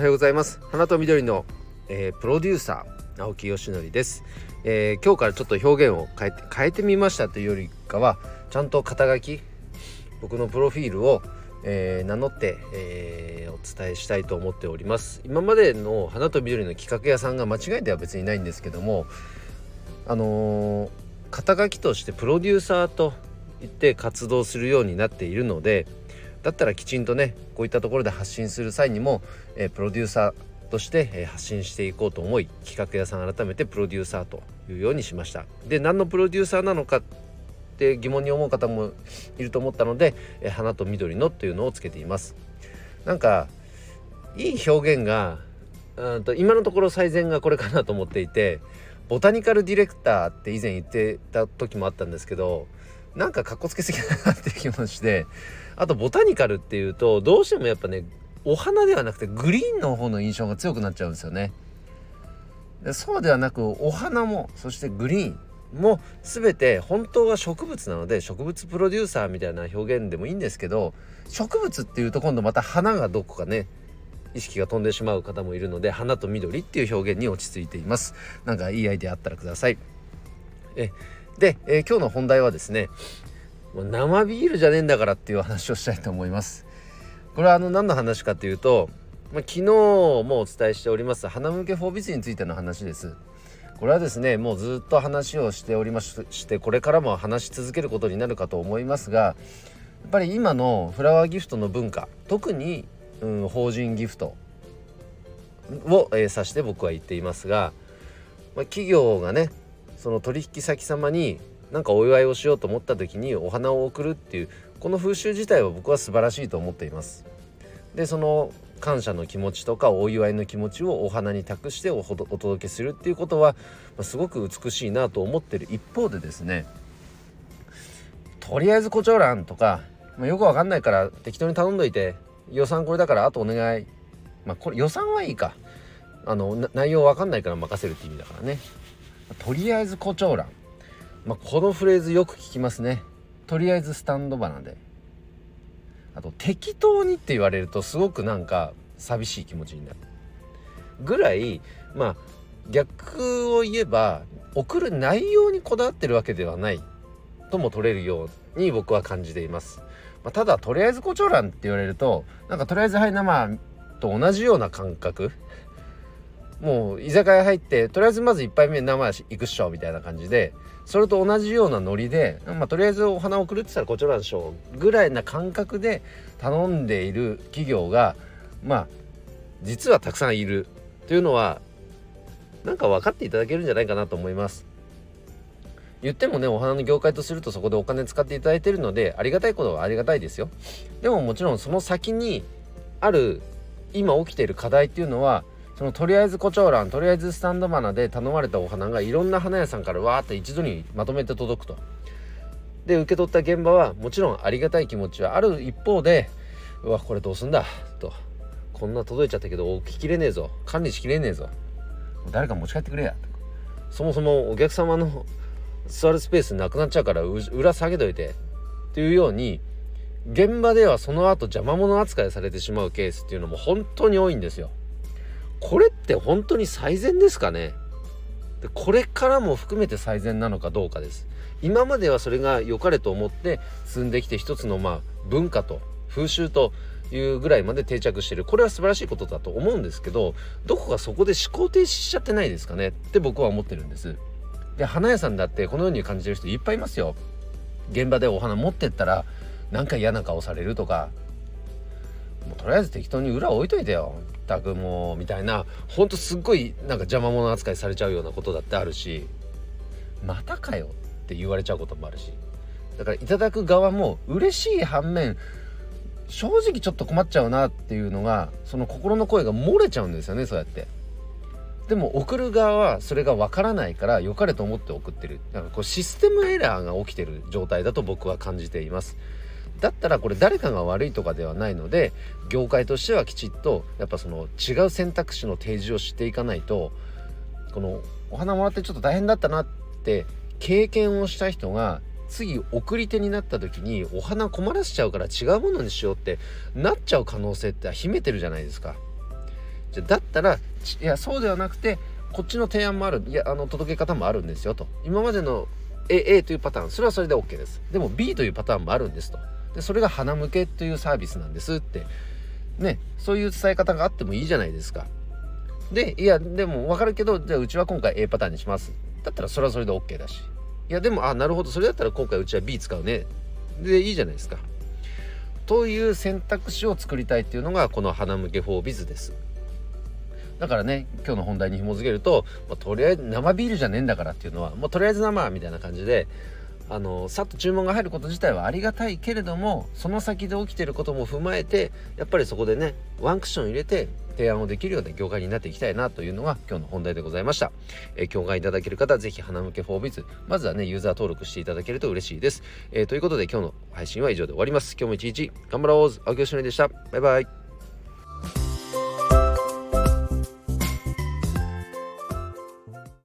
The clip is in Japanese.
はようございます。花と緑の、えー、プロデューサー青木よしのりです、えー、今日からちょっと表現を変えて変えてみましたというよりかはちゃんと肩書き僕のプロフィールを、えー、名乗って、えー、お伝えしたいと思っております。今までの花と緑の企画屋さんが間違いでは別にないんですけどもあのー、肩書きとしてプロデューサーと言って活動するようになっているのでだったらきちんとねこういったところで発信する際にも、え、プロデューサーとして、え、発信していこうと思い企画屋さん改めてプロデューサーというようにしました。で何のプロデューサーなのかって疑問に思う方もいると思ったので「え、花と緑の」というのをつけています。なんかいい表現がうんと今のところ最善がこれかなと思っていてボタニカルディレクターって以前言ってた時もあったんですけどなんかかっこつけすぎだなっていう気もしてあとボタニカルっていうとどうしてもやっぱねお花ではなくてグリーンの方の印象が強くなっちゃうんですよね。そうではなくお花もそしてグリーンも全て本当は植物なので植物プロデューサーみたいな表現でもいいんですけど植物っていうと今度また花がどこかね意識が飛んでしまう方もいるので花と緑っていう表現に落ち着いています。なんかいいアイデアあったらください。えで、えー、今日の本題はですね生ビールじゃねえんだからっていう話をしたいと思います。これはあの何の話かというと、まあ、昨日もお伝えしております花向けフォービスについての話です。これはですねもうずっと話をしておりましてこれからも話し続けることになるかと思いますがやっぱり今のフラワーギフトの文化特に、うん、法人ギフトを、えー、指して僕は言っていますが、まあ、企業がねその取引先様に何かお祝いをしようと思った時にお花を贈るっていうこの風習自体は僕は素晴らしいと思っています。でその感謝の気持ちとかお祝いの気持ちをお花に託してお届けするっていうことは、すごく美しいなと思ってる。一方でですねとりあえず胡蝶蘭とか、まあ、よくわかんないから適当に頼んどいて予算これだからあとお願い。まあこれ予算はいいか。あの内容わかんないから任せるって意味だからね。とりあえず胡蝶蘭。まあ、このフレーズよく聞きますね。とりあえずスタンド花で。あと適当にって言われるとすごくなんか寂しい気持ちになる。ぐらいまあ逆を言えば送る内容にこだわってるわけではない。とも取れるように僕は感じています、まあ、ただとりあえず胡蝶蘭って言われるとなんかとりあえずはい生と同じような感覚。もう居酒屋入ってとりあえずまず1杯目生行くっしょみたいな感じでそれと同じようなノリで、まあ、とりあえずお花を送るって言ったらこちらでしょうぐらいな感覚で頼んでいる企業がまあ実はたくさんいるというのはなんか分かっていただけるんじゃないかなと思います。言ってもねお花の業界とするとそこでお金使っていただいてるのでありがたいことはありがたいですよ。でももちろんその先にある今起きている課題っていうのはそのとりあえず胡蝶蘭とりあえずスタンド花で頼まれたお花がいろんな花屋さんからわーって一度にまとめて届くと。で受け取った現場はもちろんありがたい気持ちはある一方でうわこれどうすんだと。こんな届いちゃったけど置ききれねえぞ。管理しきれねえぞ。誰か持ち帰ってくれや。そもそもお客様の座るスペースなくなっちゃうから裏下げといて。っていうように現場ではその後邪魔者扱いされてしまうケースっていうのも本当に多いんですよ。これって本当に最善ですかね？でこれからも含めて最善なのかどうかです。今まではそれが良かれと思って進んできて一つのまあ文化と風習というぐらいまで定着してる。これは素晴らしいことだと思うんですけどどこかそこで思考停止しちゃってないですかね？って僕は思ってるんです。で花屋さんだってこのように感じてる人いっぱいいますよ。現場でお花持ってったらなんか嫌な顔されるとかもうとりあえず適当に裏置いといてよ。ったくもうみたいな。ほんとすっごいなんか邪魔者扱いされちゃうようなことだってあるし。またかよって言われちゃうこともあるし。だからいただく側も嬉しい反面正直ちょっと困っちゃうなっていうのがその心の声が漏れちゃうんですよねそうやって。でも送る側はそれがわからないから良かれと思って送ってる。だかこうシステムエラーが起きてる状態だと僕は感じています。だったらこれ誰かが悪いとかではないので業界としてはきちっとやっぱその違う選択肢の提示をしていかないとこのお花もらってちょっと大変だったなって経験をした人が次送り手になった時にお花困らせちゃうから違うものにしようってなっちゃう可能性って秘めてるじゃないですか。じゃだったらいやそうではなくてこっちの提案もあるいやあの届け方もあるんですよと。今までの A, A というパターンそれはそれで OK です。でも B というパターンもあるんですと。でそれが花向けというサービスなんですって。ねそういう伝え方があってもいいじゃないですか。でいやでも分かるけどじゃあうちは今回 A パターンにします。だったらそれはそれで OK だし。いやでもあなるほど。それだったら今回うちは B 使うね。でいいじゃないですか。という選択肢を作りたいっていうのがこの花向けフォービズです。だからね今日の本題に紐付けると、まあ、とりあえず生ビールじゃねえんだからっていうのはもうとりあえず生みたいな感じであのさっと注文が入ること自体はありがたいけれどもその先で起きてることも踏まえてやっぱりそこでねワンクッション入れて提案をできるような業界になっていきたいなというのが今日の本題でございました。えー、共感いただける方はぜひ花向けフォービズまずはねユーザー登録していただけると嬉しいです。えー、ということで今日の配信は以上で終わります。今日も一日頑張ろう青木よしのりでした。バイバイ。